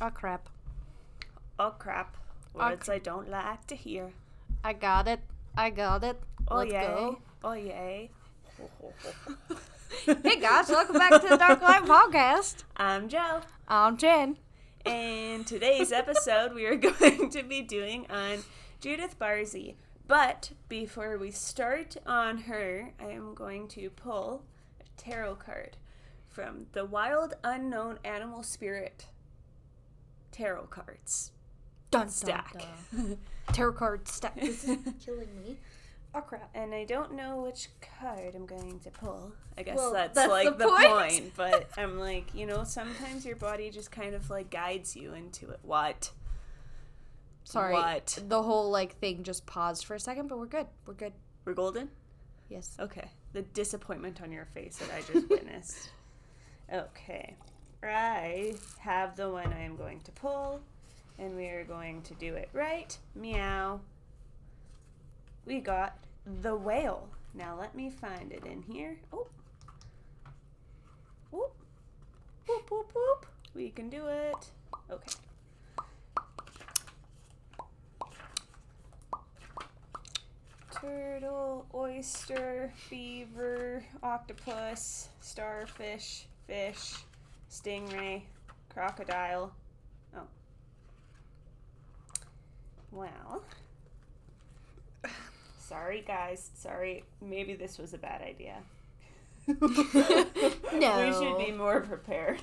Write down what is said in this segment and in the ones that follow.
Oh crap. Oh crap. Words I don't like to hear. I got it. I got it. Oh Let's yay. go. Oh yay. Hey guys, welcome back to the Dark Light Podcast. I'm Joe. I'm Jen. And today's episode we are going to be doing on Judith Barsi. But before we start on her, I am going to pull a tarot card from the Wild Unknown Animal Spirit tarot cards. Dun, Stack. Tarot card stack. This is killing me. Oh crap. And I don't know which card I'm going to pull. I guess Well, that's, that's like the the, point. point. But I'm like, you know, sometimes your body just kind of like guides you into it. What? Sorry. What? The whole like thing just paused for a second, but we're good. We're good. We're golden? Yes. Okay. The disappointment on your face that I just witnessed. Okay. I have the one I am going to pull, and we are going to do it right. Meow. We got the whale. Now let me find it in here. Oh. Whoop. Whoop, whoop, whoop. We can do it. Okay. Turtle, oyster, beaver, octopus, starfish, fish, stingray, crocodile. Oh. Well. Sorry, guys. Sorry. Maybe this was a bad idea. No. We should be more prepared.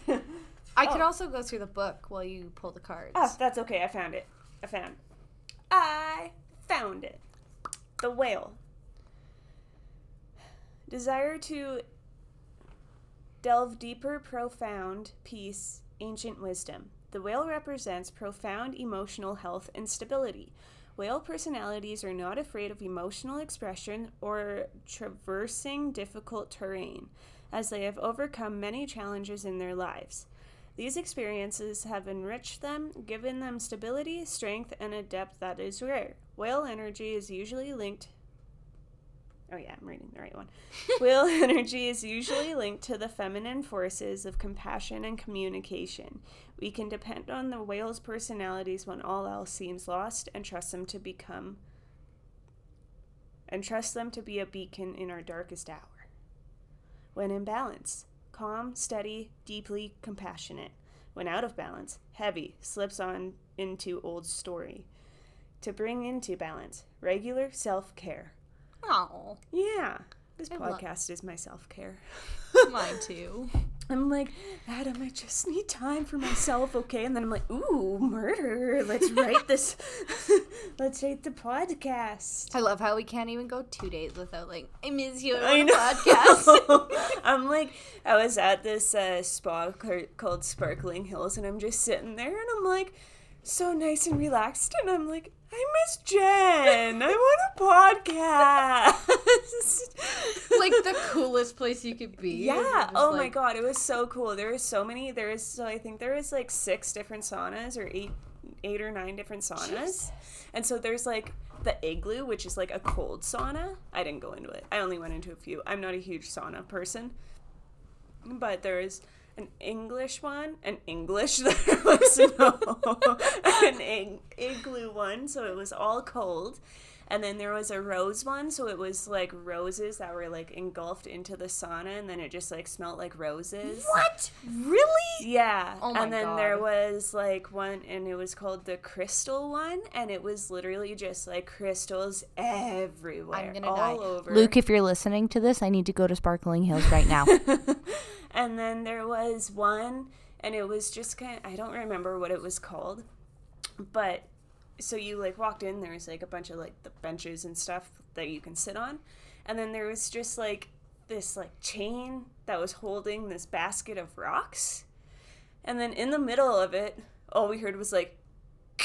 I could Oh. also go through the book while you pull the cards. Oh, that's okay. I found it. I found. I found it. The whale. Desire to delve deeper, profound peace, ancient wisdom. The whale represents profound emotional health and stability. Whale personalities are not afraid of emotional expression or traversing difficult terrain, as they have overcome many challenges in their lives. These experiences have enriched them, given them stability, strength, and a depth that is rare. Whale energy is usually linked. Oh, yeah, I'm reading the right one. Whale energy is usually linked to the feminine forces of compassion and communication. We can depend on the whale's personalities when all else seems lost and trust them to become. and trust them to be a beacon in our darkest hour. When in balance, calm, steady, deeply compassionate. When out of balance, heavy, slips on into old story. To bring into balance, regular self care. Oh, Yeah, this I love- podcast is my self care. mine too. I'm like, Adam, I just need time for myself, okay? And then I'm like, ooh, murder. Let's write this. Let's write the podcast. I love how we can't even go two days without like I miss you I on a podcast. I'm like, I was at this uh, spa called Sparkling Hills, and I'm just sitting there, and I'm like, so nice and relaxed, and I'm like, I miss Jen. I want a podcast. like the coolest place you could be. Yeah. Oh my god, it was so cool. There was so many. There was so I think there was like six different saunas or eight, eight or nine different saunas, and so there's like the igloo, which is like a cold sauna. I didn't go into it. I only went into a few. I'm not a huge sauna person, but there is an English one, an English. There was no an ig- igloo one, so it was all cold. And then there was a rose one, so it was like roses that were like engulfed into the sauna, and then it just like smelled like roses. What? Really? Yeah. Oh my and then there was like one, and it was called the crystal one, and it was literally just like crystals everywhere, I'm gonna all die. over. Luke, if you're listening to this, I need to go to Sparkling Hills right now. and then there was one, and it was just kind. I don't remember what it was called, but so you like walked in. There was like a bunch of like the benches and stuff that you can sit on, and then there was just like this like chain that was holding this basket of rocks, and then in the middle of it, all we heard was like.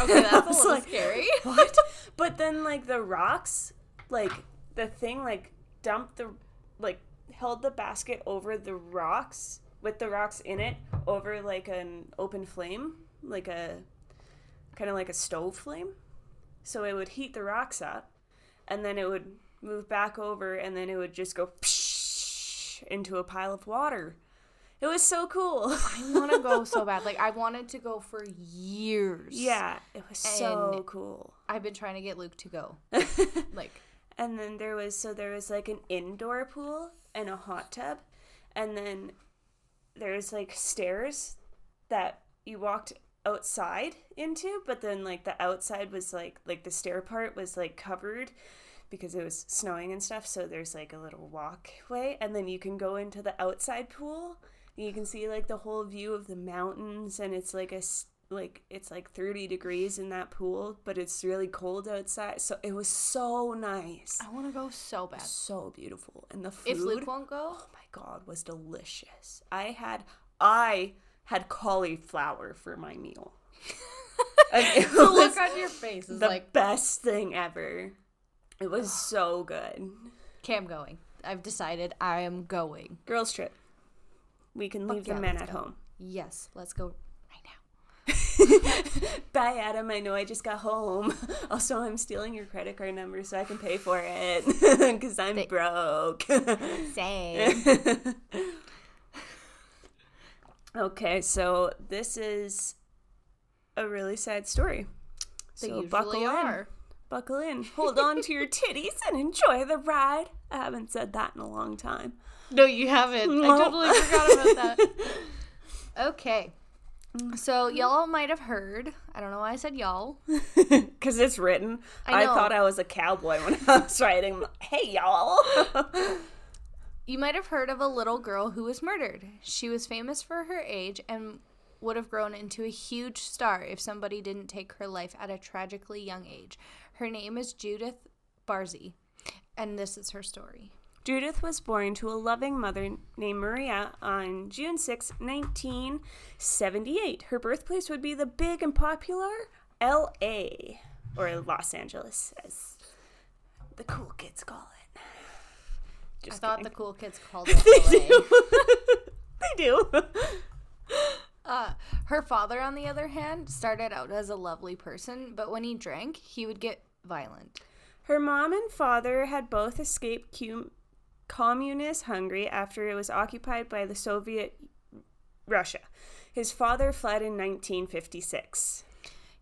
Okay, that's a was little like, scary. what? But then like the rocks, like the thing like dumped the like held the basket over the rocks with the rocks in it over like an open flame, like a kind of like a stove flame. So it would heat the rocks up and then it would move back over and then it would just go into a pile of water. It was so cool. I want to go so bad. Like I wanted to go for years. yeah, it was so cool. I've been trying to get Luke to go. Like And then there was so there was like an indoor pool and a hot tub, and then there's like stairs that you walked outside into, but then like the outside was like like the stair part was like covered because it was snowing and stuff. So there's like a little walkway, and then you can go into the outside pool. and You can see like the whole view of the mountains, and it's like a s- like it's like 30 degrees in that pool, but it's really cold outside. So it was so nice I want to go so bad. so beautiful and the food If Luke won't go, oh my god was delicious i had i had cauliflower for my meal and it the look on your face is the like, best thing ever it was so good okay, I'm going. I've decided I am going. girls trip we can leave yeah, the men let's at go. home Yes, let's go right now. bye adam i know i just got home also i'm stealing your credit card number so i can pay for it because i'm Th- broke Same. Okay, so this is a really sad story. They So buckle are. in. Buckle in. Hold on to your titties and enjoy the ride. I haven't said that in a long time. No, you haven't. I totally forgot about that. Okay. So y'all might have heard. I don't know why I said y'all. Because it's written. I I, thought I was a cowboy when I was writing. Hey, y'all. You might have heard of a little girl who was murdered. She was famous for her age and would have grown into a huge star if somebody didn't take her life at a tragically young age. Her name is Judith Barsi, and this is her story. Judith was born to a loving mother named Maria on June 6, 1978. Her birthplace would be the big and popular L.A. or Los Angeles, as the cool kids call it. I thought kidding. the cool kids called it LA. they do. Uh, her father, on the other hand, started out as a lovely person, but when he drank, he would get violent. Her mom and father had both escaped cum- communist Hungary after it was occupied by the Soviet Russia. His father fled in 1956.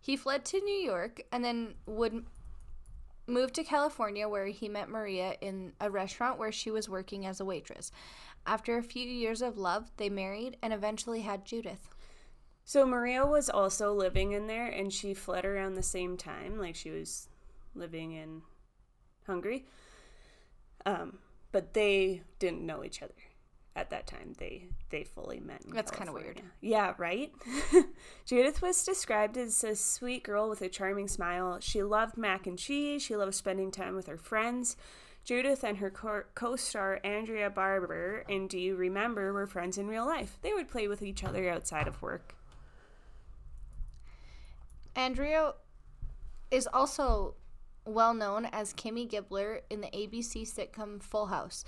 He fled to New York and then would move to California where he met Maria in a restaurant where she was working as a waitress. After a few years of love, they married and eventually had Judith. So Maria was also living in there and she fled around the same time, like she was living in Hungary. Um, but they didn't know each other at that time. They they fully met. That's kinda weird. Yeah, right. Judith was described as a sweet girl with a charming smile. She loved mac and cheese. She loved spending time with her friends. Judith and her co- co-star Andrea Barber and Do You Remember were friends in real life. They would play with each other outside of work. Andrea is also well known as Kimmy Gibbler in the ABC sitcom Full House.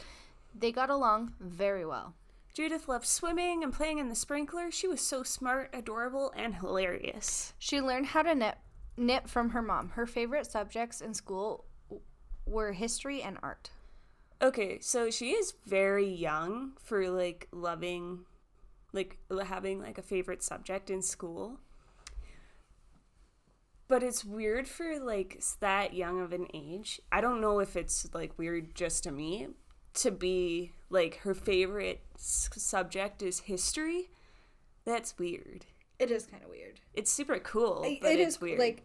They got along very well. Judith loved swimming and playing in the sprinkler. She was so smart, adorable, and hilarious. She learned how to knit, knit from her mom. Her favorite subjects in school were history and art. Okay, so she is very young for like loving, like having like a favorite subject in school. But it's weird for like that young of an age. I don't know if it's like weird just to me to be like her favorite s- subject is history. That's weird. It is kind of weird. It's super cool, I- but it it's is, weird. Like,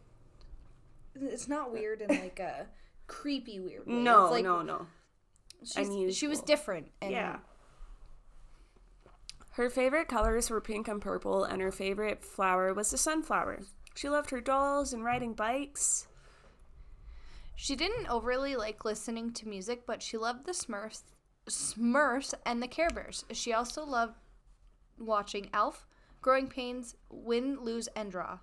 it's not weird in like a creepy weird way. no, it's like, no, no. She's, she was different. And Yeah. Her favorite colors were pink and purple, and her favorite flower was the sunflower. She loved her dolls and riding bikes. She didn't overly like listening to music, but she loved the Smurfs, Smurfs and the Care Bears. She also loved watching Elf, Growing Pains, Win, Lose, and Draw.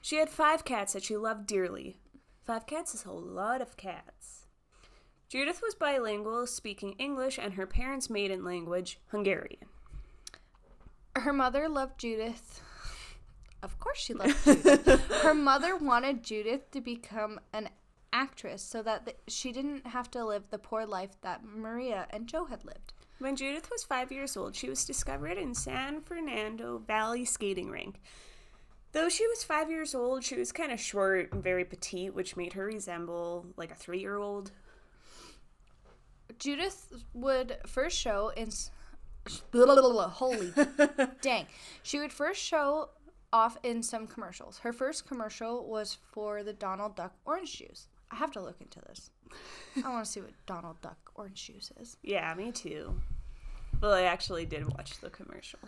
She had five cats that she loved dearly. Five cats is a lot of cats. Judith was bilingual, speaking English and her parents' maiden language, Hungarian. Her mother loved Judith. Of course, she loved Judith. Her mother wanted Judith to become an actress so that th- she didn't have to live the poor life that Maria and Joe had lived. When Judith was five years old, she was discovered in San Fernando Valley skating rink. Though she was five years old, she was kind of short and very petite, which made her resemble like a three year old. Judith would first show in. Holy dang. She would first show off in some commercials. Her first commercial was for the Donald Duck orange juice. I have to look into this. I want to see what Donald Duck orange juice is. Yeah, me too. Well, I actually did watch the commercial,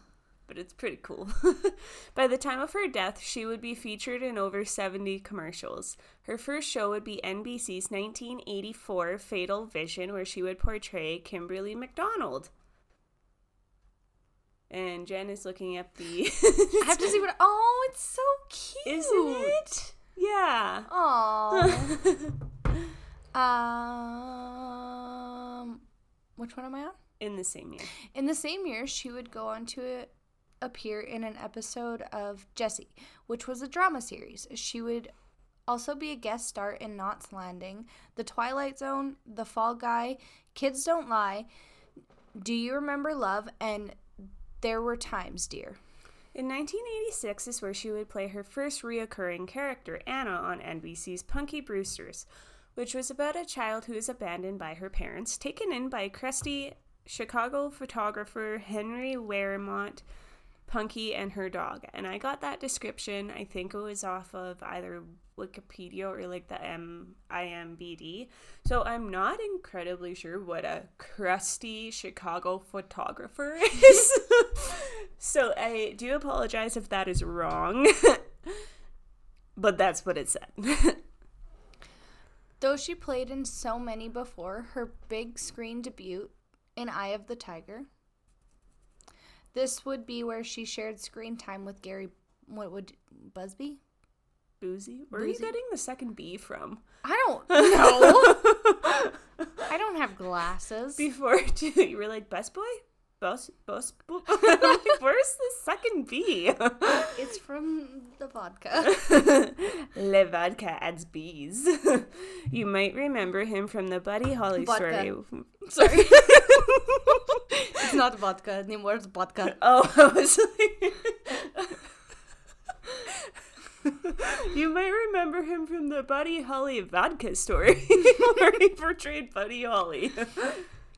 but it's pretty cool. By the time of her death, she would be featured in over 70 commercials. Her first show would be NBC's 1984 Fatal Vision, where she would portray Kimberly McDonald. And Jen is looking up the. I have to see what. Oh, it's so cute. Isn't it? Yeah. Oh. um, which one am I on? In the same year. In the same year, she would go on to appear in an episode of Jessie, which was a drama series. She would also be a guest star in Knots Landing, The Twilight Zone, The Fall Guy, Kids Don't Lie, Do You Remember Love, and There Were Times, Dear. In 1986 is where she would play her first reoccurring character, Anna, on NBC's Punky Brewsters, which was about a child who is abandoned by her parents, taken in by crusty Chicago photographer Henry Warnimont, Punky, and her dog. And I got that description, I think it was off of either Wikipedia or like the M- IMBD. So I'm not incredibly sure what a crusty Chicago photographer is. so I do apologize if that is wrong. but that's what it said. Though she played in so many before, her big screen debut in Eye of the Tiger. This would be where she shared screen time with Gary what would Busby? Boozy? Where are you getting the second B from? I don't know. I don't have glasses. Before you were like, bus boy? Bus, bus, boy? I'm like, where's the second B? It's from the vodka. Le vodka adds bees. you might remember him from the Buddy Holly Vodka. story. Sorry. it's not vodka anymore, it's vodka. Oh, I was like. you might remember him from the Buddy Holly vodka story, where he portrayed Buddy Holly.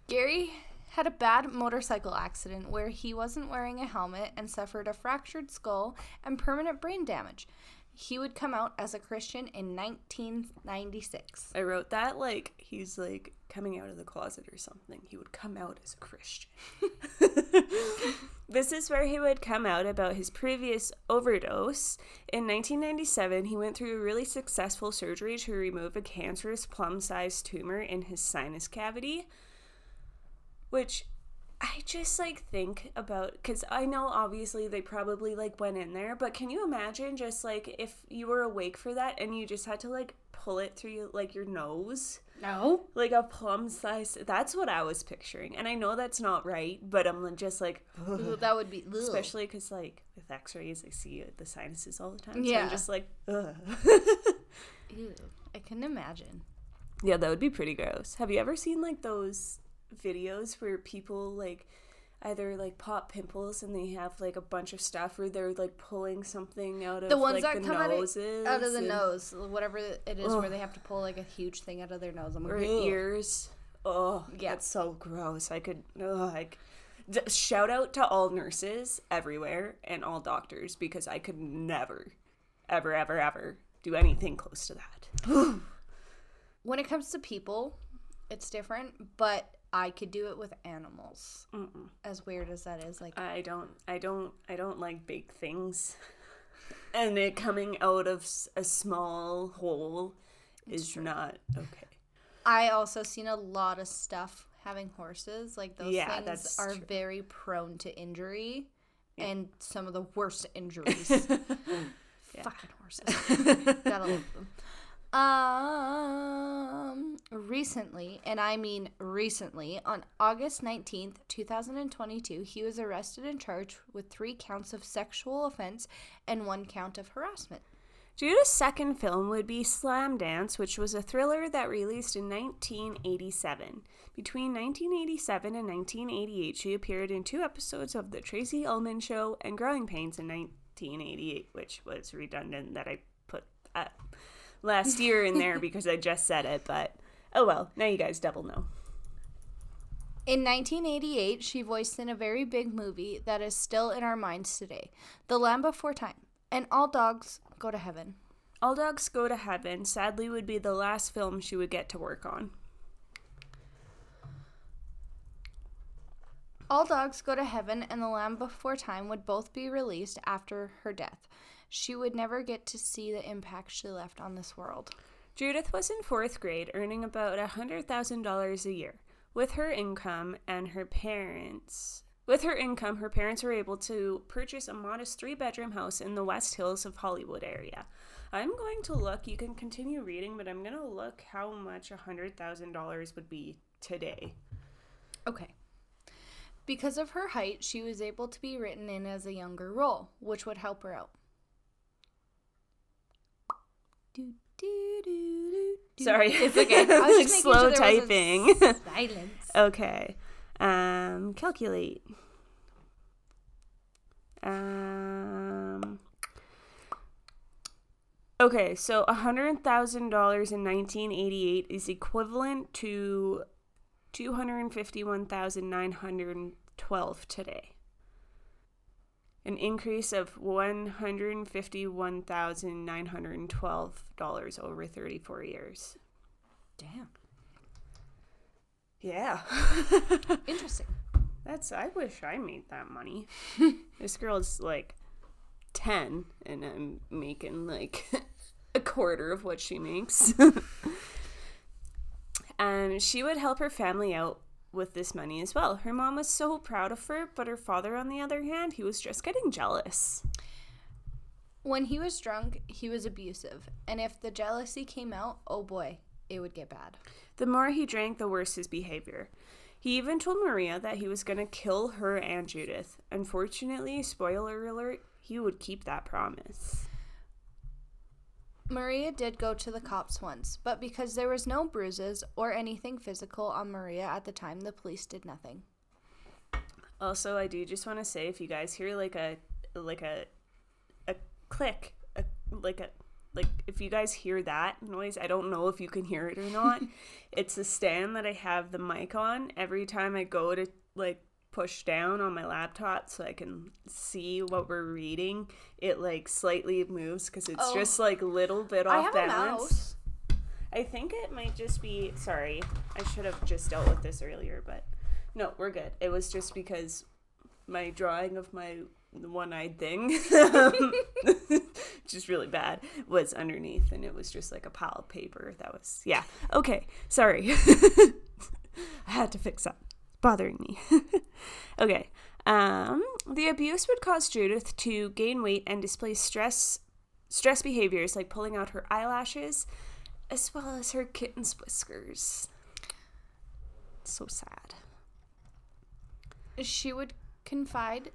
Gary had a bad motorcycle accident where he wasn't wearing a helmet and suffered a fractured skull and permanent brain damage. He would come out as a Christian in 1996. I wrote that like he's like coming out of the closet or something. He would come out as a Christian. this is where he would come out about his previous overdose. In 1997, he went through a really successful surgery to remove a cancerous plum sized tumor in his sinus cavity. Which I just like think about because I know obviously they probably like went in there, but can you imagine just like if you were awake for that and you just had to like pull it through like your nose? No. like a plum size. That's what I was picturing, and I know that's not right, but I'm just like, that would be ugh. especially because like with X-rays, I see the sinuses all the time. So Yeah. I'm just like, ugh. Ew. I can imagine. yeah, that would be pretty gross. Have you ever seen like those videos where people like either like pop pimples and they have like a bunch of stuff or they're like pulling something out of The ones like, that the come out of, noses out of the and- nose, whatever it is, where they have to pull like a huge thing out of their nose. I'm like, or "Ugh." ears. Oh, Yeah. it's so gross. I could ugh, like d- shout out to all nurses everywhere and all doctors because I could never, ever, ever, ever do anything close to that. When it comes to people, it's different, but I could do it with animals. Mm-mm. As weird as that is, like I don't, I don't, I don't like big things, and it coming out of a small hole is not okay. I also seen a lot of stuff having horses. Like those Yeah, things are true. very prone to injury and some of the worst injuries. Fucking horses. Gotta love them. Um, recently, and I mean recently, on August 19th, 2022, he was arrested and charged with three counts of sexual offense and one count of harassment. Judith's second film would be Slam Dance, which was a thriller that released in 1987. Between 1987 and 1988, she appeared in two episodes of The Tracey Ullman Show and Growing Pains in 1988, which was redundant that I put that last year in there because I just said it, but oh well, now you guys double know. In 1988, she voiced in a very big movie that is still in our minds today The Land Before Time and All Dogs Go to Heaven. All Dogs Go to Heaven sadly would be the last film she would get to work on. All Dogs Go to Heaven and The Land Before Time would both be released after her death. She would never get to see the impact she left on this world. Judith was in fourth grade, earning about a $100,000 a year. With her income and her parents, with her income, her parents were able to purchase a modest three bedroom house in the West Hills of Hollywood area. I'm going to look, you can continue reading, but I'm going to look how much a $100,000 would be today. Okay. Because of her height, she was able to be written in as a younger role, which would help her out. Do, do, do, do. Sorry, It's okay. I was just making slow sure typing. Silence. okay. Um, calculate. Um. Okay, so hundred thousand dollars in nineteen eighty-eight is equivalent to two hundred fifty-one thousand nine hundred twelve today. An increase of one hundred fifty-one thousand nine hundred twelve dollars over thirty-four years. Damn. Yeah. Interesting. That's I wish I made that money. this girl's like 10 and I'm making like a quarter of what she makes. and um, she would help her family out with this money as well. Her mom was so proud of her, but her father on the other hand, he was just getting jealous. When he was drunk, he was abusive. And if the jealousy came out, oh boy, it would get bad. The more he drank, the worse his behavior. He even told Maria that he was going to kill her and Judith. Unfortunately, spoiler alert, he would keep that promise. Maria did go to the cops once, but because there was no bruises or anything physical on Maria at the time, the police did nothing. Also, I do just want to say if you guys hear like a like a a click, a, like a like if you guys hear that noise, I don't know if you can hear it or not. it's the stand that I have the mic on every time I go to like push down on my laptop so I can see what we're reading. It like slightly moves because it's Oh. just like little bit I off have a balance. mouse. I think it might just be sorry. I should have just dealt with this earlier, but no, we're good. It was just because my drawing of my one-eyed thing, just really bad, was underneath, and it was just like a pile of paper. That was yeah. Okay, sorry. I had to fix that. Bothering me. okay. Um, the abuse would cause Judith to gain weight and display stress stress behaviors like pulling out her eyelashes as well as her kitten's whiskers. So sad. She would confide.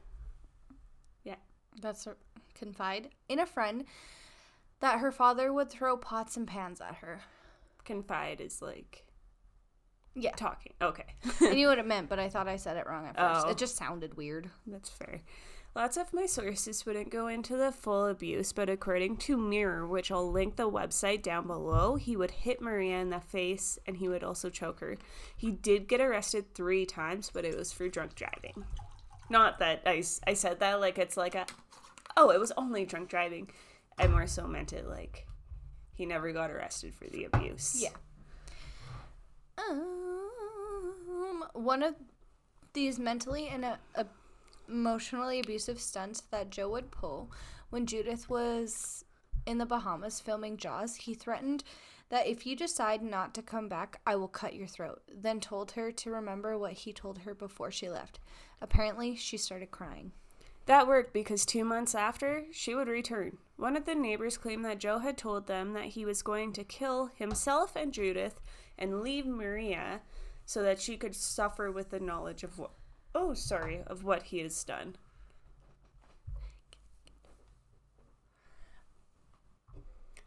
Yeah. That's her. Confide in a friend that her father would throw pots and pans at her. Confide is like Yeah. talking. Okay. I knew what it meant, but I thought I said it wrong at first. Oh. It just sounded weird. That's fair. Lots of my sources wouldn't go into the full abuse, but according to Mirror, which I'll link the website down below, he would hit Maria in the face and he would also choke her. He did get arrested three times, but it was for drunk driving. Not that I, I said that like it's like a, oh, it was only drunk driving. I more so meant it like he never got arrested for the abuse. Yeah. Um, one of these mentally and uh, emotionally abusive stunts that Joe would pull when Judith was in the Bahamas filming Jaws, he threatened that if you decide not to come back, I will cut your throat. Then told her to remember what he told her before she left. Apparently, she started crying. That worked because two months after, she would return. One of the neighbors claimed that Joe had told them that he was going to kill himself and Judith and leave Maria so that she could suffer with the knowledge of what oh sorry of what he has done.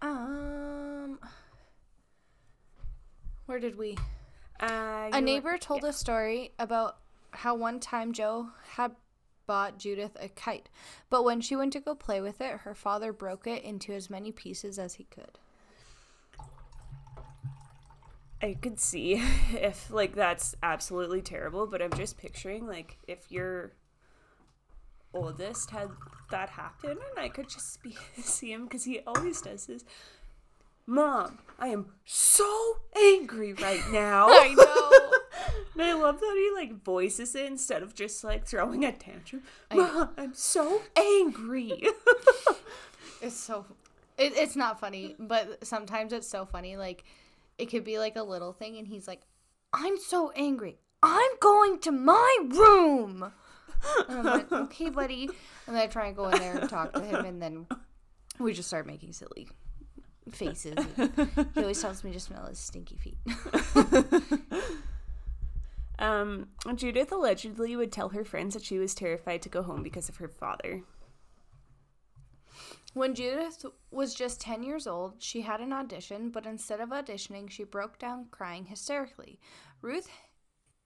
Um where did we? Uh, a neighbor were, told yeah. a story about how one time Joe had bought Judith a kite, but when she went to go play with it, her father broke it into as many pieces as he could. I could see if like that's absolutely terrible, but I'm just picturing like if your oldest had that happen, and I could just be see him because he always does this. Mom, I am so angry right now. I know. And I love that he like voices it instead of just like throwing a tantrum. I- I'm so angry. It's so. It, it's not funny, but sometimes it's so funny. Like, it could be like a little thing, and he's like, I'm so angry. I'm going to my room. And I'm like, okay, buddy. And then I try and go in there and talk to him, and then we just start making silly faces. He always tells me to smell his stinky feet. um, Judith allegedly would tell her friends that she was terrified to go home because of her father. When Judith was just 10 years old, she had an audition, but instead of auditioning, she broke down crying hysterically. Ruth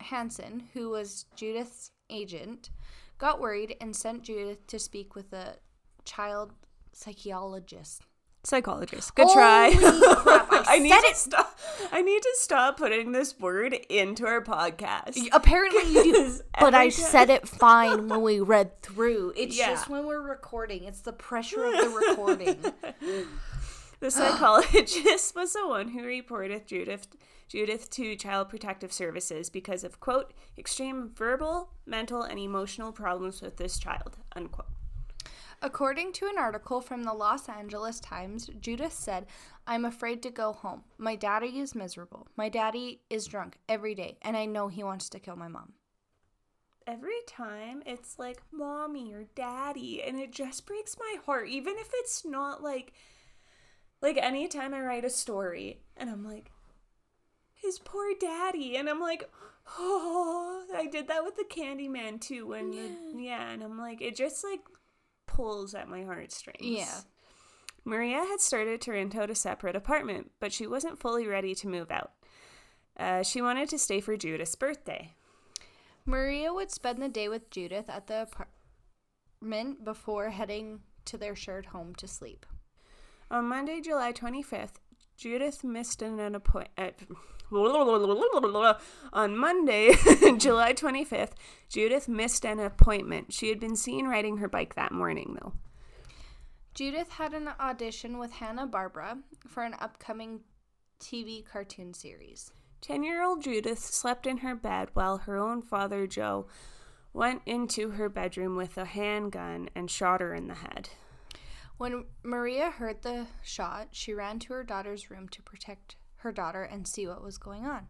Hansen, who was Judith's agent, got worried and sent Judith to speak with a child psychologist. Psychologist. Good try. Holy crap, I need said to it. stop. I need to stop putting this word into our podcast. Apparently you do, but I time- said it fine when we read through. It's Yeah. just when we're recording. It's the pressure of the recording. The psychologist was the one who reported Judith Judith to Child Protective Services because of quote extreme verbal, mental, and emotional problems with this child unquote. According to an article from the Los Angeles Times, Judith said, I'm afraid to go home. My daddy is miserable. My daddy is drunk every day, and I know he wants to kill my mom. Every time it's like mommy or daddy, and it just breaks my heart, even if it's not like like anytime I write a story and I'm like, his poor daddy, and I'm like, oh, I did that with the Candyman too. When yeah. The, yeah, and I'm like, it just like pulls at my heartstrings. Yeah. Maria had started to rent out a separate apartment, but she wasn't fully ready to move out. Uh, she wanted to stay for Judith's birthday. Maria would spend the day with Judith at the apartment before heading to their shared home to sleep. On Monday, July 25th, Judith missed an, appointment. Uh, on Monday, July 25th, Judith missed an appointment. She had been seen riding her bike that morning, though. Judith had an audition with Hanna Barbera for an upcoming TV cartoon series. 10 year old Judith slept in her bed while her own father, Joe, went into her bedroom with a handgun and shot her in the head. When Maria heard the shot, she ran to her daughter's room to protect her daughter and see what was going on.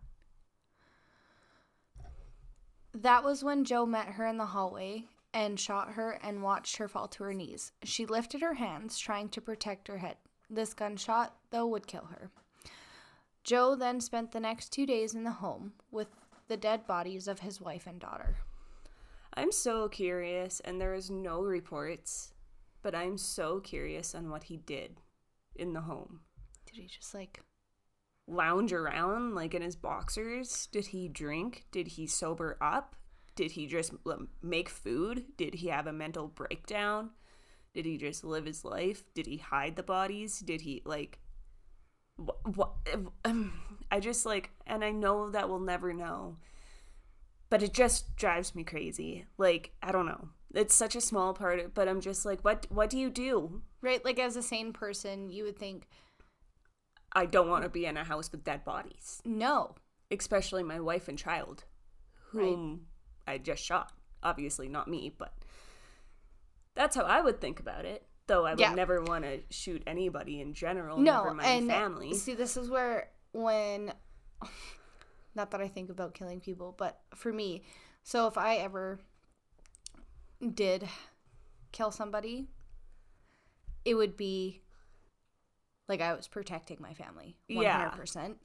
That was when Joe met her in the hallway and shot her and watched her fall to her knees. She lifted her hands, trying to protect her head. This gunshot, though, would kill her. Joe then spent the next two days in the home with the dead bodies of his wife and daughter. I'm so curious, and there is no reports, but I'm so curious on what he did in the home. Did he just like lounge around like in his boxers? Did he drink? Did he sober up? Did he just make food? Did he have a mental breakdown? Did he just live his life? Did he hide the bodies? Did he like what, what um, I just like and I know that we'll never know. But it just drives me crazy. Like, I don't know. It's such a small part, but I'm just like, what what do you do? right? Like as a sane person, you would think, I don't want to be in a house with dead bodies. no, especially my wife and child, whom I just shot. Obviously, not me, but that's how I would think about it. Though I would Yeah. never want to shoot anybody in general, no, never mind and family. see, this is where when, not that I think about killing people, but for me, so if I ever did kill somebody, it would be like I was protecting my family, Yeah. hundred percent.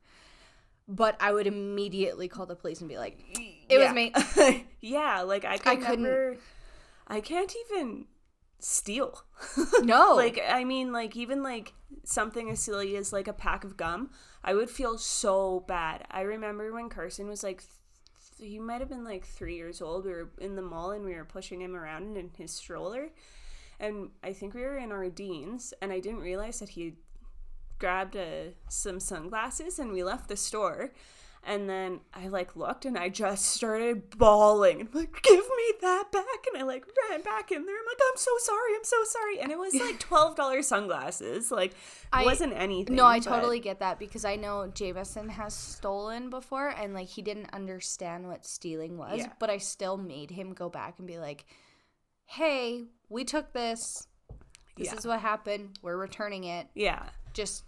But I would immediately call the police and be like, "It was me." yeah, like I could I couldn't-. I can't even steal. No. like I mean like even like something as silly as like a pack of gum, I would feel so bad. I remember when Carson was like he might have been like 3 years old. We were in the mall and we were pushing him around in his stroller. And I think we were in our Deans and I didn't realize that he grabbed uh, some sunglasses and we left the store. And then I like looked and I just started bawling. I'm like, give me that back. And I like ran back in there. I'm like, I'm so sorry. I'm so sorry. And it was like $12 sunglasses. Like, it I- wasn't anything. No, I but- totally get that because I know Jameson has stolen before and like he didn't understand what stealing was, Yeah. but I still made him go back and be like, "Hey, we took this. This Yeah. is what happened. We're returning it. Yeah. Just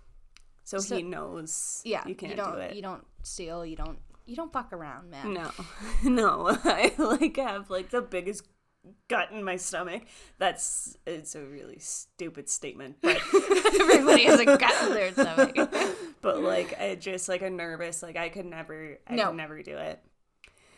So, So- he knows yeah, you can't don't do it. you don't steal, you don't you don't fuck around, man. No, no. I like have like the biggest gut in my stomach. That's it's a really stupid statement, but Everybody has a gut in their stomach. but like I just like a nervous. Like I could never, I No. could never do it.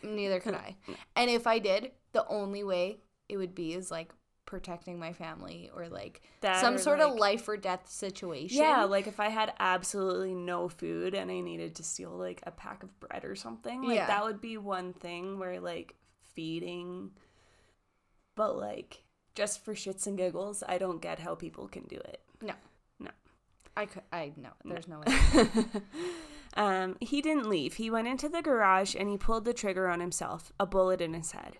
Neither could I. And if I did, the only way it would be is like protecting my family or like That some or, sort of life or death situation. Yeah, like if I had absolutely no food and I needed to steal like a pack of bread or something, like Yeah. that would be one thing where like feeding, but like just for shits and giggles, I don't get how people can do it. No. No. I could I no, there's no way. um, he didn't leave. He went into the garage and he pulled the trigger on himself, a bullet in his head.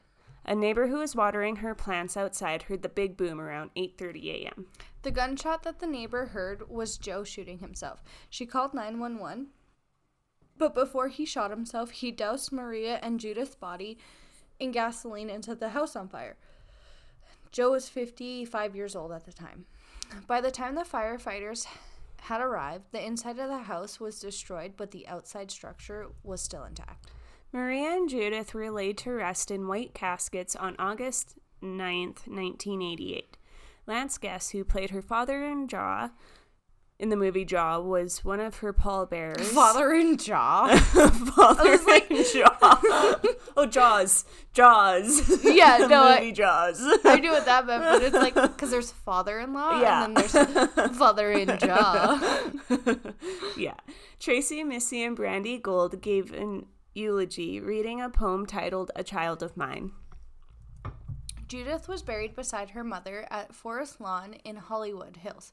A neighbor who was watering her plants outside heard the big boom around 8:30 a.m. The gunshot that the neighbor heard was Joe shooting himself. She called 911. But before he shot himself, he doused Maria and Judith's body in gasoline and set the house on fire. Joe was 55 years old at the time. By the time the firefighters had arrived, the inside of the house was destroyed, but the outside structure was still intact. Maria and Judith were laid to rest in white caskets on August 9th, 1988. Lance Guest, who played her father in Jaw, in the movie Jaw, was one of her pallbearers. Father in jaw. father in Jaw. oh, Jaws. Jaws. Yeah, the no, I- movie Jaws. I knew what that meant, but it's like because there's father-in-law Yeah. and then there's father in jaw. yeah. Tracey, Missy, and Brandy Gold gave an eulogy reading a poem titled A Child of Mine. Judith was buried beside her mother at Forest Lawn in Hollywood Hills.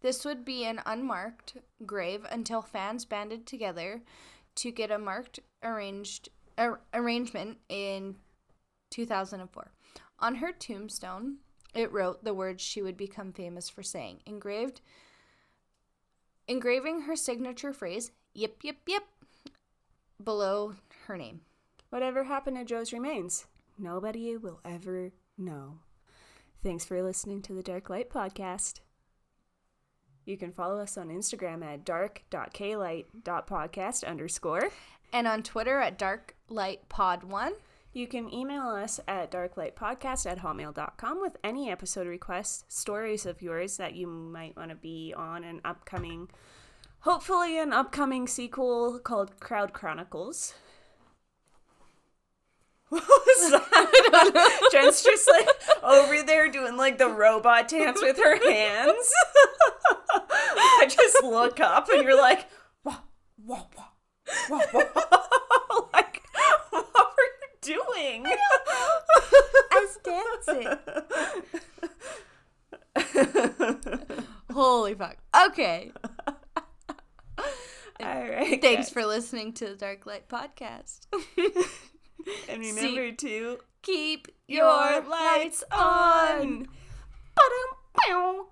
This would be an unmarked grave until fans banded together to get a marked arranged ar- arrangement in 2004. On her tombstone, it wrote the words she would become famous for saying, engraved engraving her signature phrase, yip yip yip, below her name. Whatever happened to Joe's remains? Nobody will ever know. Thanks for listening to the Dark Light Podcast. You can follow us on Instagram at dark.klight.podcast underscore. And on Twitter at darklightpod1. You can email us at darklightpodcast at hotmail.com with any episode requests, stories of yours that you might want to be on an upcoming, hopefully, an upcoming sequel called Crowd Chronicles. What was that? Jen's just like over there doing like the robot dance with her hands. I just look up and you're like, wah, wah, wah, wah, wah. like, what were you doing? I was dancing. Holy fuck. Okay. All right. Thanks guys. for listening to the Dark Light Podcast. and remember See, to keep your lights on. on.